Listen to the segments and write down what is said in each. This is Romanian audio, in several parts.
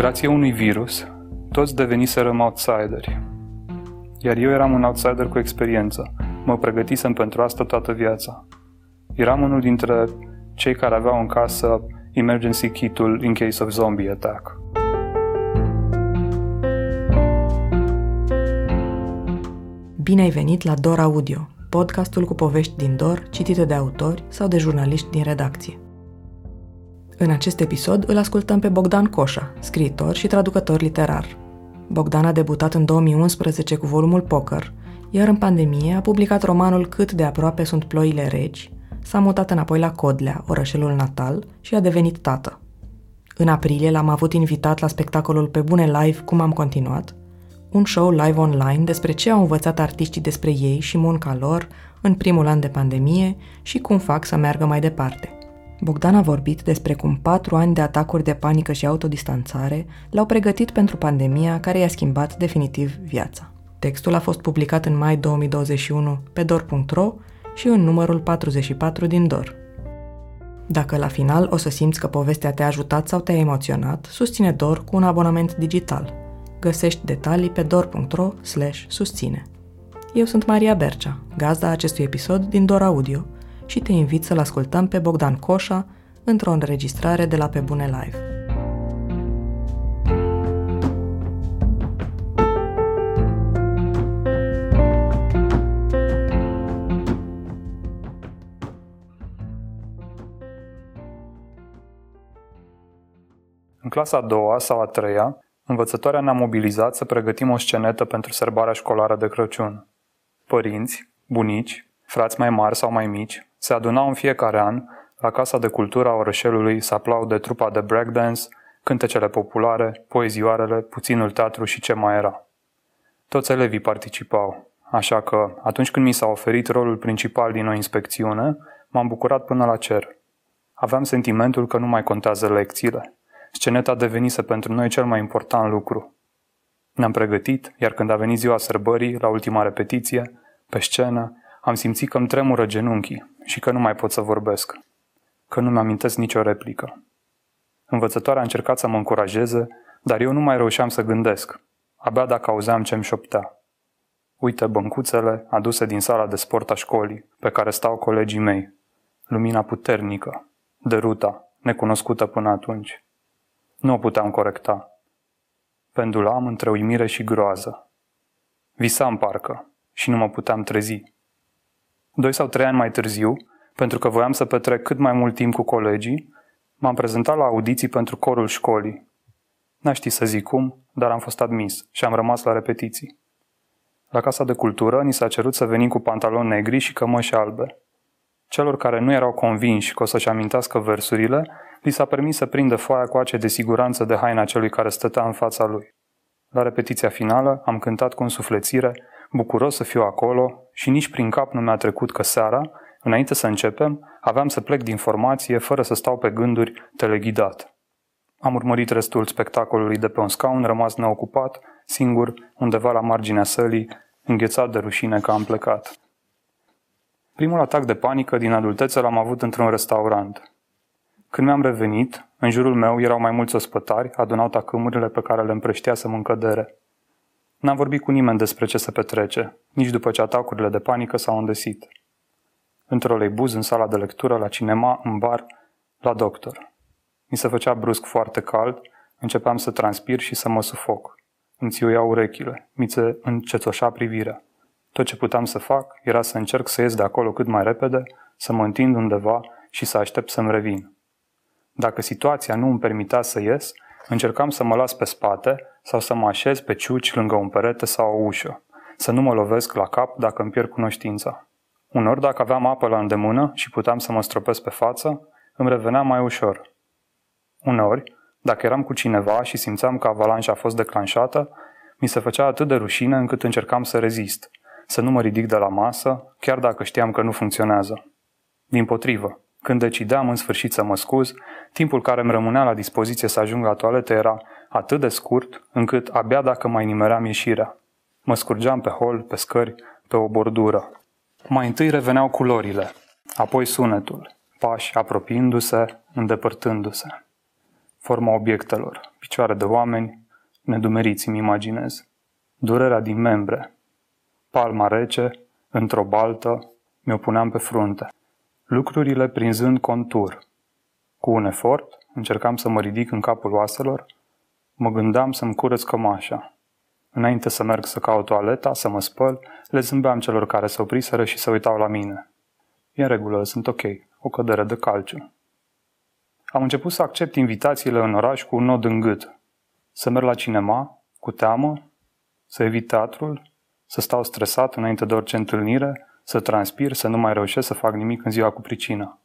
Grație unui virus, toți deveniserăm outsideri. Iar eu eram un outsider cu experiență. Mă pregătisem pentru asta toată viața. Eram unul dintre cei care aveau în casă emergency kit-ul in case of zombie attack. Bine ai venit la Dor Audio, podcastul cu povești din Dor, citite de autori sau de jurnaliști din redacție. În acest episod îl ascultăm pe Bogdan Coșa, scriitor și traducător literar. Bogdan a debutat în 2011 cu volumul Poker, iar în pandemie a publicat romanul Cât de aproape sunt ploile regi, s-a mutat înapoi la Codlea, orășelul natal, și a devenit tată. În aprilie l-am avut invitat la spectacolul Pe Bune Live Cum am continuat, un show live online despre ce au învățat artiștii despre ei și munca lor în primul an de pandemie și cum fac să meargă mai departe – Bogdan a vorbit despre cum patru ani de atacuri de panică și autodistanțare l-au pregătit pentru pandemia care i-a schimbat definitiv viața. Textul a fost publicat în mai 2021 pe dor.ro și în numărul 44 din Dor. Dacă la final o să simți că povestea te-a ajutat sau te-a emoționat, susține Dor cu un abonament digital. Găsești detalii pe dor.ro susține. Eu sunt Maria Bercea, gazda acestui episod din Dor Audio – și te invit să-l ascultăm pe Bogdan Coșa într-o înregistrare de la Pe Bune Live. În clasa a doua sau a treia, învățătoarea ne-a mobilizat să pregătim o scenetă pentru sărbarea școlară de Crăciun. Părinți, bunici, frați mai mari sau mai mici, se adunau în fiecare an la Casa de Cultură a orășelului să aplaude trupa de breakdance, cântecele populare, poezioarele, puținul teatru și ce mai era. Toți elevii participau, așa că, atunci când mi s-a oferit rolul principal din o inspecțiune, m-am bucurat până la cer. Aveam sentimentul că nu mai contează lecțiile. Sceneta devenise pentru noi cel mai important lucru. Ne-am pregătit, iar când a venit ziua sărbării, la ultima repetiție, pe scenă, am simțit că îmi tremură genunchii și că nu mai pot să vorbesc, că nu mi-amintesc nicio replică. Învățătoarea a încercat să mă încurajeze, dar eu nu mai reușeam să gândesc, abia dacă auzeam ce-mi șoptea. Uite băncuțele aduse din sala de sport a școlii, pe care stau colegii mei. Lumina puternică, de ruta, necunoscută până atunci. Nu o puteam corecta. Pendulam între uimire și groază. Visam parcă și nu mă puteam trezi. Doi sau trei ani mai târziu, pentru că voiam să petrec cât mai mult timp cu colegii, m-am prezentat la audiții pentru corul școlii. N-aș ști să zic cum, dar am fost admis și am rămas la repetiții. La Casa de Cultură ni s-a cerut să venim cu pantaloni negri și cămăși albe. Celor care nu erau convinși că o să-și amintească versurile, li s-a permis să prindă foaia cu ace de siguranță de haina celui care stătea în fața lui. La repetiția finală am cântat cu însuflețire bucuros să fiu acolo și nici prin cap nu mi-a trecut că seara, înainte să începem, aveam să plec din formație fără să stau pe gânduri teleghidat. Am urmărit restul spectacolului de pe un scaun rămas neocupat, singur, undeva la marginea sălii, înghețat de rușine că am plecat. Primul atac de panică din adultețe l-am avut într-un restaurant. Când mi-am revenit, în jurul meu erau mai mulți ospătari, adunau tacâmurile pe care le împrăștea să în cădere. N-am vorbit cu nimeni despre ce se petrece, nici după ce atacurile de panică s-au îndesit. Într-o leibuz, în sala de lectură, la cinema, în bar, la doctor. Mi se făcea brusc foarte cald, începeam să transpir și să mă sufoc. Îmi țiuia urechile, mi se încetoșa privirea. Tot ce puteam să fac era să încerc să ies de acolo cât mai repede, să mă întind undeva și să aștept să-mi revin. Dacă situația nu îmi permitea să ies, încercam să mă las pe spate sau să mă așez pe ciuci lângă un perete sau o ușă, să nu mă lovesc la cap dacă îmi pierd cunoștința. Unor, dacă aveam apă la îndemână și puteam să mă stropesc pe față, îmi revenea mai ușor. Uneori, dacă eram cu cineva și simțeam că avalanșa a fost declanșată, mi se făcea atât de rușine încât încercam să rezist, să nu mă ridic de la masă, chiar dacă știam că nu funcționează. Din potrivă, când decideam în sfârșit să mă scuz, timpul care îmi rămânea la dispoziție să ajung la toaletă era atât de scurt, încât abia dacă mai nimeream ieșirea. Mă scurgeam pe hol, pe scări, pe o bordură. Mai întâi reveneau culorile, apoi sunetul, pași apropiindu-se, îndepărtându-se. forma obiectelor, picioare de oameni, nedumeriți îmi imaginez. Durerea din membre, palma rece, într-o baltă, mi-o puneam pe frunte. Lucrurile prinzând contur. Cu un efort, încercam să mă ridic în capul oaselor, mă gândeam să-mi curăț cămașa. Înainte să merg să caut toaleta, să mă spăl, le zâmbeam celor care se opriseră și se uitau la mine. E în regulă, sunt ok, o cădere de calciu. Am început să accept invitațiile în oraș cu un nod în gât. Să merg la cinema, cu teamă, să evit teatrul, să stau stresat înainte de orice întâlnire, să transpir, să nu mai reușesc să fac nimic în ziua cu pricină.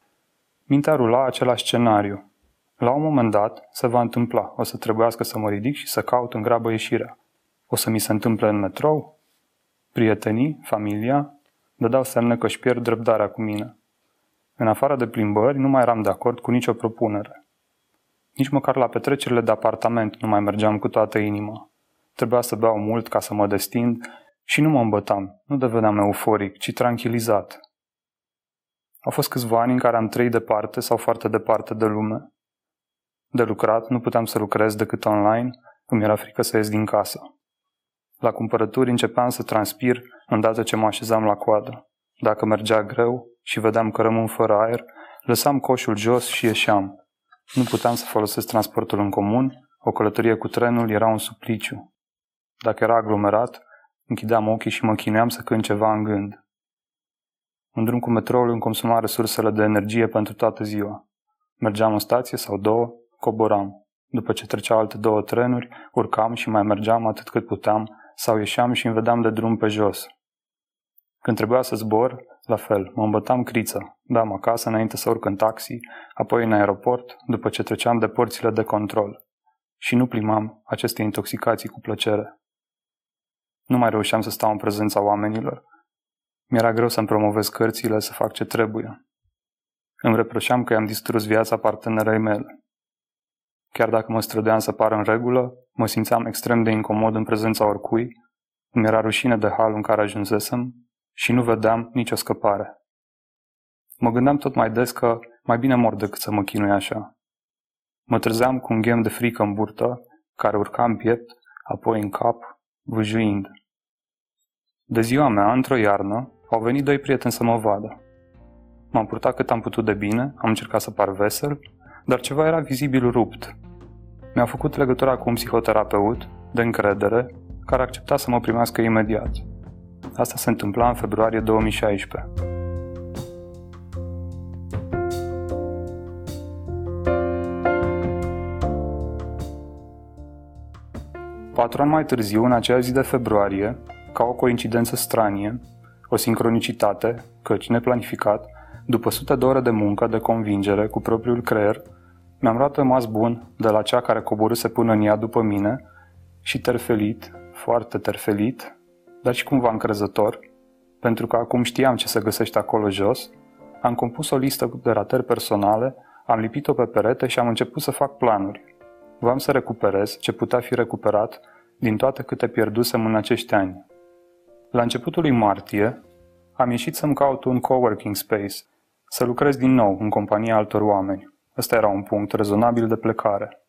Mintea rula același scenariu. La un moment dat se va întâmpla, o să trebuiască să mă ridic și să caut în grabă ieșirea. O să mi se întâmple în metrou? Prietenii, familia, dădeau semne că își pierd răbdarea cu mine. În afară de plimbări, nu mai eram de acord cu nicio propunere. Nici măcar la petrecerile de apartament nu mai mergeam cu toată inima. Trebuia să beau mult ca să mă destind și nu mă îmbătam, nu deveneam euforic, ci tranquilizat. Au fost câțiva ani în care am trăit departe sau foarte departe de lume. De lucrat, nu puteam să lucrez decât online, îmi era frică să ies din casă. La cumpărături începeam să transpir îndată ce mă așezam la coadă. Dacă mergea greu și vedeam că rămân fără aer, lăsam coșul jos și ieșeam. Nu puteam să folosesc transportul în comun, o călătorie cu trenul era un supliciu. Dacă era aglomerat, închideam ochii și mă chinuiam să cânt ceva în gând. În drum cu metroul îmi consuma resursele de energie pentru toată ziua. Mergeam în stație sau două, coboram. După ce treceau alte două trenuri, urcam și mai mergeam atât cât puteam sau ieșeam și îmi vedeam de drum pe jos. Când trebuia să zbor, la fel, mă îmbătam criță, beam acasă înainte să urc în taxi, apoi în aeroport, după ce treceam de porțile de control. Și nu primam aceste intoxicații cu plăcere. Nu mai reușeam să stau în prezența oamenilor. Mi-era greu să-mi promovez cărțile, să fac ce trebuie. Îmi reproșeam că i-am distrus viața partenerei mele. Chiar dacă mă strădeam să par în regulă, mă simțeam extrem de incomod în prezența oricui, îmi era rușine de halul în care ajunsesem și nu vedeam nicio scăpare. Mă gândeam tot mai des că mai bine mor decât să mă chinui așa. Mă trezeam cu un ghem de frică în burtă, care urca în piept, apoi în cap, vâjuind. De ziua mea, într-o iarnă, au venit doi prieteni să mă vadă. M-am purtat cât am putut de bine, am încercat să par vesel, dar ceva era vizibil rupt. Mi-a făcut legătura cu un psihoterapeut, de încredere, care accepta să mă primească imediat. Asta se întâmpla în februarie 2016. Patru ani mai târziu, în acea zi de februarie, ca o coincidență stranie, o sincronicitate, căci neplanificat, după sute de ore de muncă, de convingere cu propriul creier, mi-am luat rămas bun de la cea care coborâse până în ea după mine și terfelit, foarte terfelit, dar și cumva încrezător, pentru că acum știam ce se găsește acolo jos, am compus o listă de ratări personale, am lipit-o pe perete și am început să fac planuri. Vreau să recuperez ce putea fi recuperat din toate câte pierdusem în acești ani. La începutul lui martie, am ieșit să-mi caut un coworking space, să lucrez din nou în compania altor oameni. Ăsta era un punct rezonabil de plecare.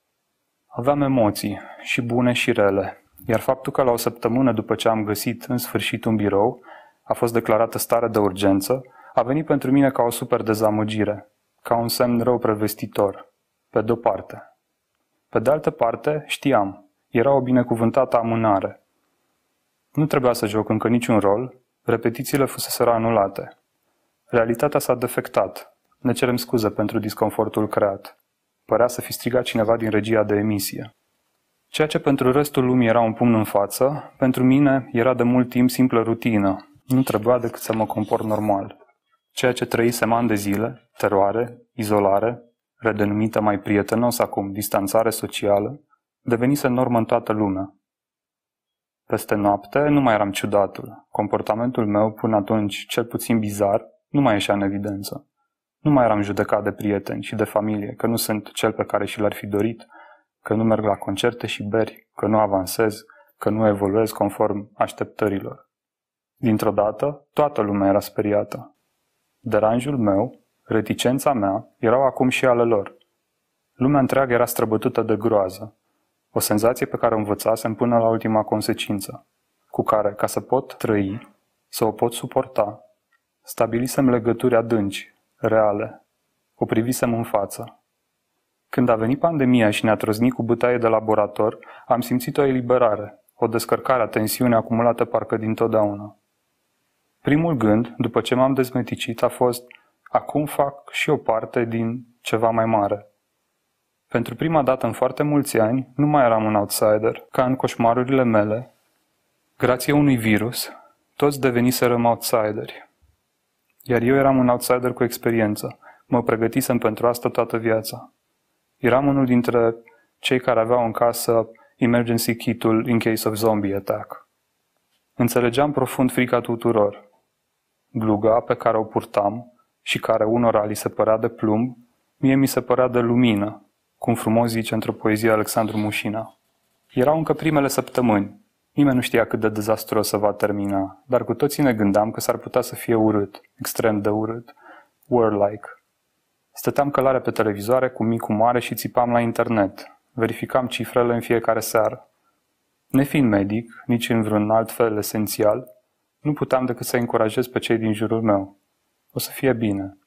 Aveam emoții, și bune și rele, iar faptul că la o săptămână după ce am găsit în sfârșit un birou, a fost declarată stare de urgență, a venit pentru mine ca o super dezamăgire, ca un semn rău prevestitor, pe de-o parte. Pe de altă parte, știam, era o binecuvântată amânare. Nu trebuia să joc încă niciun rol, repetițiile fusese anulate. Realitatea s-a defectat. Ne cerem scuze pentru disconfortul creat. Părea să fi strigat cineva din regia de emisie. Ceea ce pentru restul lumii era un pumn în față, pentru mine era de mult timp simplă rutină. Nu trebuia decât să mă comport normal. Ceea ce trăisem ani de zile, teroare, izolare, redenumită mai prietenos acum, distanțare socială, devenise normă în toată lumea. Peste noapte nu mai eram ciudatul. Comportamentul meu, până atunci cel puțin bizar, nu mai ieșea în evidență. Nu mai eram judecat de prieteni și de familie, că nu sunt cel pe care și l-ar fi dorit, că nu merg la concerte și beri, că nu avansez, că nu evoluez conform așteptărilor. Dintr-o dată, toată lumea era speriată. Deranjul meu, reticența mea, erau acum și ale lor. Lumea întreagă era străbătută de groază. O senzație pe care o învățasem până la ultima consecință, cu care, ca să pot trăi, să o pot suporta, stabilisem legături adânci, reale. O privisem în față. Când a venit pandemia și ne-a trăznit cu bătaie de laborator, am simțit o eliberare, o descărcare a tensiunii acumulate parcă dintotdeauna. Primul gând, după ce m-am dezmeticit, a fost acum fac și o parte din ceva mai mare. Pentru prima dată în foarte mulți ani, nu mai eram un outsider, ca în coșmarurile mele. Grație unui virus, toți deveniserăm outsideri. Iar eu eram un outsider cu experiență. Mă pregătisem pentru asta toată viața. Eram unul dintre cei care aveau în casă emergency kit-ul in case of zombie attack. Înțelegeam profund frica tuturor. Gluga pe care o purtam și care unora li se părea de plumb, mie mi se părea de lumină, cum frumos zice într-o poezie Alexandru Mușina. Erau încă primele săptămâni. Nimeni nu știa cât de dezastruos se va termina, dar cu toții ne gândeam că s-ar putea să fie urât, extrem de urât, war-like. Stăteam călare pe televizoare cu micul mare și țipam la internet. Verificam cifrele în fiecare seară. Nefiind medic, nici în vreun alt fel esențial, nu puteam decât să încurajez pe cei din jurul meu. O să fie bine.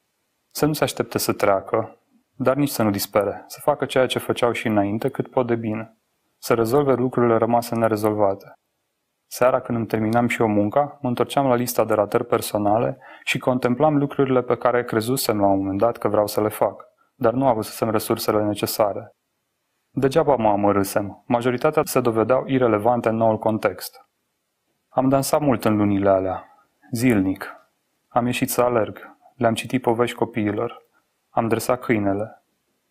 Să nu se aștepte să treacă, dar nici să nu dispere, să facă ceea ce făceau și înainte cât pot de bine. Să rezolve lucrurile rămase nerezolvate. Seara când îmi terminam și eu munca, mă întorceam la lista de ratări personale și contemplam lucrurile pe care crezusem la un moment dat că vreau să le fac, dar nu avusesem resursele necesare. Degeaba mă amărâsem, majoritatea se dovedeau irelevante în noul context. Am dansat mult în lunile alea, zilnic. Am ieșit să alerg, le-am citit povești copiilor, am dresat câinele.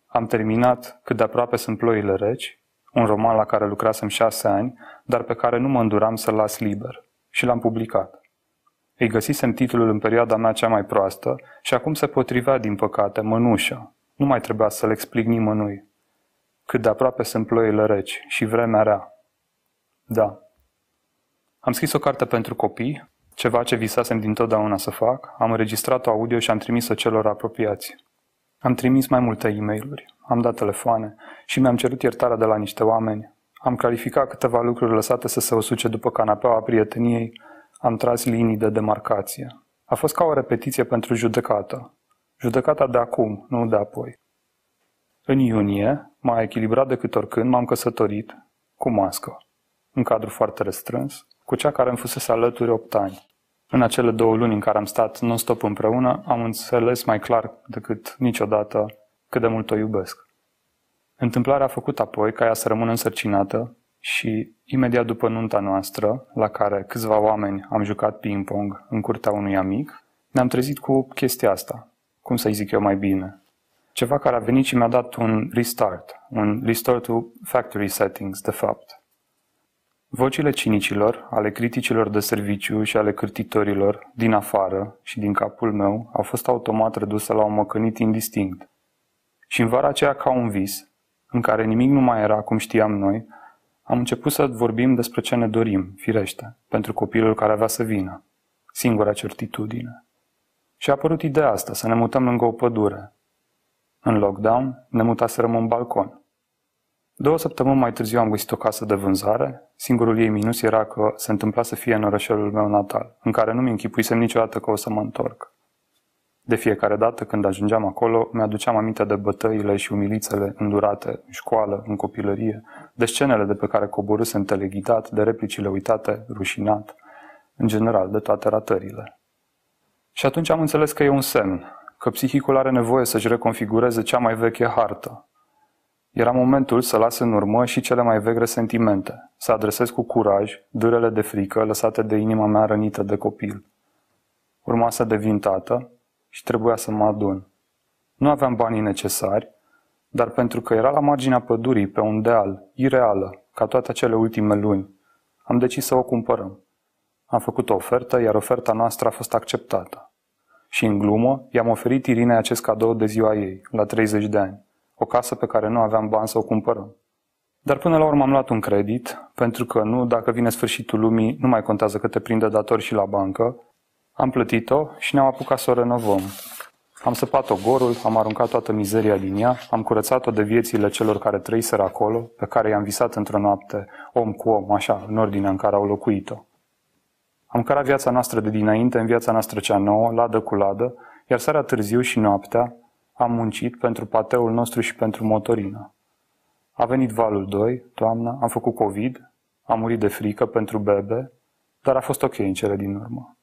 Am terminat cât de aproape sunt ploile reci, un roman la care lucrasem șase ani, dar pe care nu mă înduram să-l las liber. Și l-am publicat. Îi găsisem titlul în perioada mea cea mai proastă și acum se potrivea, din păcate, mănușa. Nu mai trebuia să-l explic nimănui. Cât de aproape sunt ploile reci și vremea rea. Da. Am scris o carte pentru copii, ceva ce visasem dintotdeauna să fac, am înregistrat-o audio și am trimis-o celor apropiați. Am trimis mai multe e mail am dat telefoane și mi-am cerut iertarea de la niște oameni. Am clarificat câteva lucruri lăsate să se osuce după canapeaua prieteniei, am tras linii de demarcație. A fost ca o repetiție pentru judecată. Judecata de acum, nu de apoi. În iunie, mai echilibrat decât oricând, m-am căsătorit cu mască, în cadru foarte restrâns, cu cea care îmi fusese alături 8 ani. În acele două luni în care am stat non-stop împreună, am înțeles mai clar decât niciodată cât de mult o iubesc. Întâmplarea a făcut apoi ca ea să rămână însărcinată și, imediat după nunta noastră, la care câțiva oameni am jucat ping-pong în curtea unui amic, ne-am trezit cu chestia asta. Cum să-i zic eu mai bine? Ceva care a venit și mi-a dat un restart, un restore to factory settings, de fapt. Vocile cinicilor, ale criticilor de serviciu și ale cârtitorilor din afară și din capul meu au fost automat reduse la un măcănit indistinct. Și în vara aceea ca un vis, în care nimic nu mai era cum știam noi, am început să vorbim despre ce ne dorim, firește, pentru copilul care avea să vină. Singura certitudine. Și a apărut ideea asta, să ne mutăm lângă o pădure. În lockdown, ne mutaserăm în balcon. Două săptămâni mai târziu am găsit o casă de vânzare. Singurul ei minus era că se întâmpla să fie în orășelul meu natal, în care nu mi închipuisem niciodată că o să mă întorc. De fiecare dată când ajungeam acolo, mi-aduceam aminte de bătăile și umilițele îndurate în școală, în copilărie, de scenele de pe care coborâsem teleghidat, de replicile uitate, rușinat, în general, de toate ratările. Și atunci am înțeles că e un semn, că psihicul are nevoie să-și reconfigureze cea mai veche hartă, era momentul să las în urmă și cele mai vechi resentimente, să adresez cu curaj durele de frică lăsate de inima mea rănită de copil. Urma să devin tată și trebuia să mă adun. Nu aveam banii necesari, dar pentru că era la marginea pădurii, pe un deal, ireală, ca toate acele ultime luni, am decis să o cumpărăm. Am făcut o ofertă, iar oferta noastră a fost acceptată. Și în glumă, i-am oferit Irinei acest cadou de ziua ei, la 30 de ani o casă pe care nu aveam bani să o cumpărăm. Dar până la urmă am luat un credit, pentru că nu, dacă vine sfârșitul lumii, nu mai contează că te prinde datori și la bancă. Am plătit-o și ne-am apucat să o renovăm. Am săpat ogorul, am aruncat toată mizeria din ea, am curățat-o de viețile celor care trăiseră acolo, pe care i-am visat într-o noapte, om cu om, așa, în ordinea în care au locuit-o. Am cărat viața noastră de dinainte în viața noastră cea nouă, ladă cu ladă, iar seara târziu și noaptea am muncit pentru pateul nostru și pentru motorina. A venit valul 2, toamna, am făcut COVID, am murit de frică pentru bebe, dar a fost ok în cele din urmă.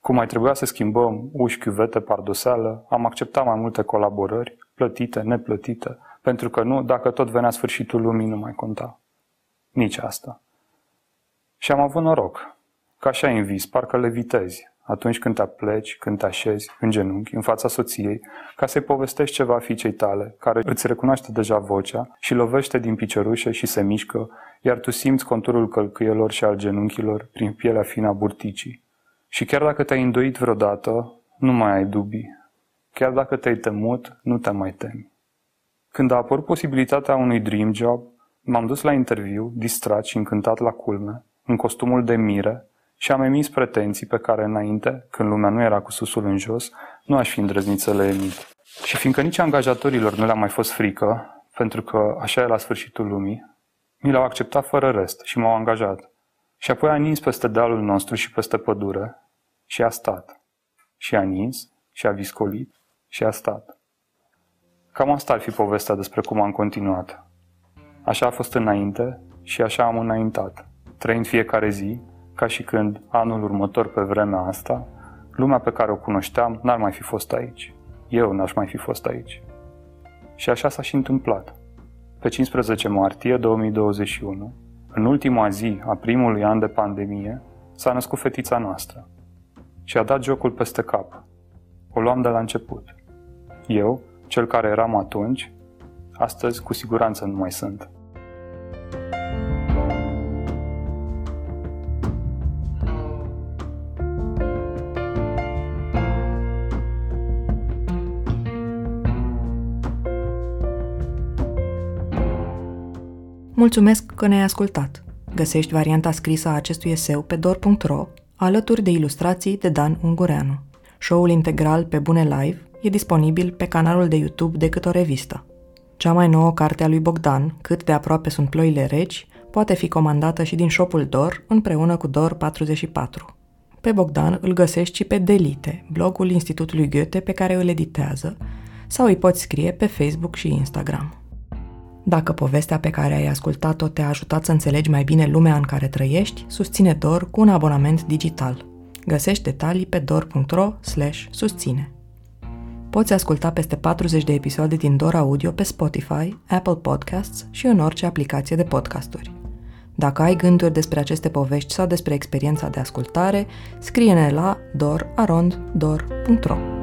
Cum mai trebuia să schimbăm uși, chiuvete, pardoseală, am acceptat mai multe colaborări, plătite, neplătite, pentru că nu, dacă tot venea sfârșitul lumii, nu mai conta. Nici asta. Și am avut noroc, ca așa în vis, parcă le vitezi, atunci când te pleci, când te așezi în genunchi, în fața soției, ca să-i povestești ceva fiicei tale, care îți recunoaște deja vocea și lovește din piciorușe și se mișcă, iar tu simți conturul călcâielor și al genunchilor prin pielea fină a burticii. Și chiar dacă te-ai îndoit vreodată, nu mai ai dubii. Chiar dacă te-ai temut, nu te mai temi. Când a apărut posibilitatea unui dream job, m-am dus la interviu, distrat și încântat la culme, în costumul de mire, și am emis pretenții pe care înainte, când lumea nu era cu susul în jos, nu aș fi îndrăznit să le emit. Și fiindcă nici angajatorilor nu le-a mai fost frică, pentru că așa e la sfârșitul lumii, mi l-au acceptat fără rest și m-au angajat. Și apoi a nins peste dealul nostru și peste pădure și a stat. Și a nins și a viscolit și a stat. Cam asta ar fi povestea despre cum am continuat. Așa a fost înainte și așa am înaintat, trăind fiecare zi, ca și când anul următor pe vremea asta, lumea pe care o cunoșteam n-ar mai fi fost aici. Eu n-aș mai fi fost aici. Și așa s-a și întâmplat. Pe 15 martie 2021, în ultima zi a primului an de pandemie, s-a născut fetița noastră și a dat jocul peste cap. O luam de la început. Eu, cel care eram atunci, astăzi cu siguranță nu mai sunt. Mulțumesc că ne-ai ascultat! Găsești varianta scrisă a acestui eseu pe dor.ro, alături de ilustrații de Dan Ungureanu. Show-ul integral pe Bune Live e disponibil pe canalul de YouTube Decât o revistă. Cea mai nouă carte a lui Bogdan, Cât de aproape sunt ploile reci, poate fi comandată și din shopul Dor împreună cu Dor 44. Pe Bogdan îl găsești și pe Delite, blogul Institutului Goethe pe care îl editează, sau îi poți scrie pe Facebook și Instagram. Dacă povestea pe care ai ascultat-o te-a ajutat să înțelegi mai bine lumea în care trăiești, susține Dor cu un abonament digital. Găsești detalii pe dor.ro susține. Poți asculta peste 40 de episoade din Dor Audio pe Spotify, Apple Podcasts și în orice aplicație de podcasturi. Dacă ai gânduri despre aceste povești sau despre experiența de ascultare, scrie-ne la dor.arond.dor.ro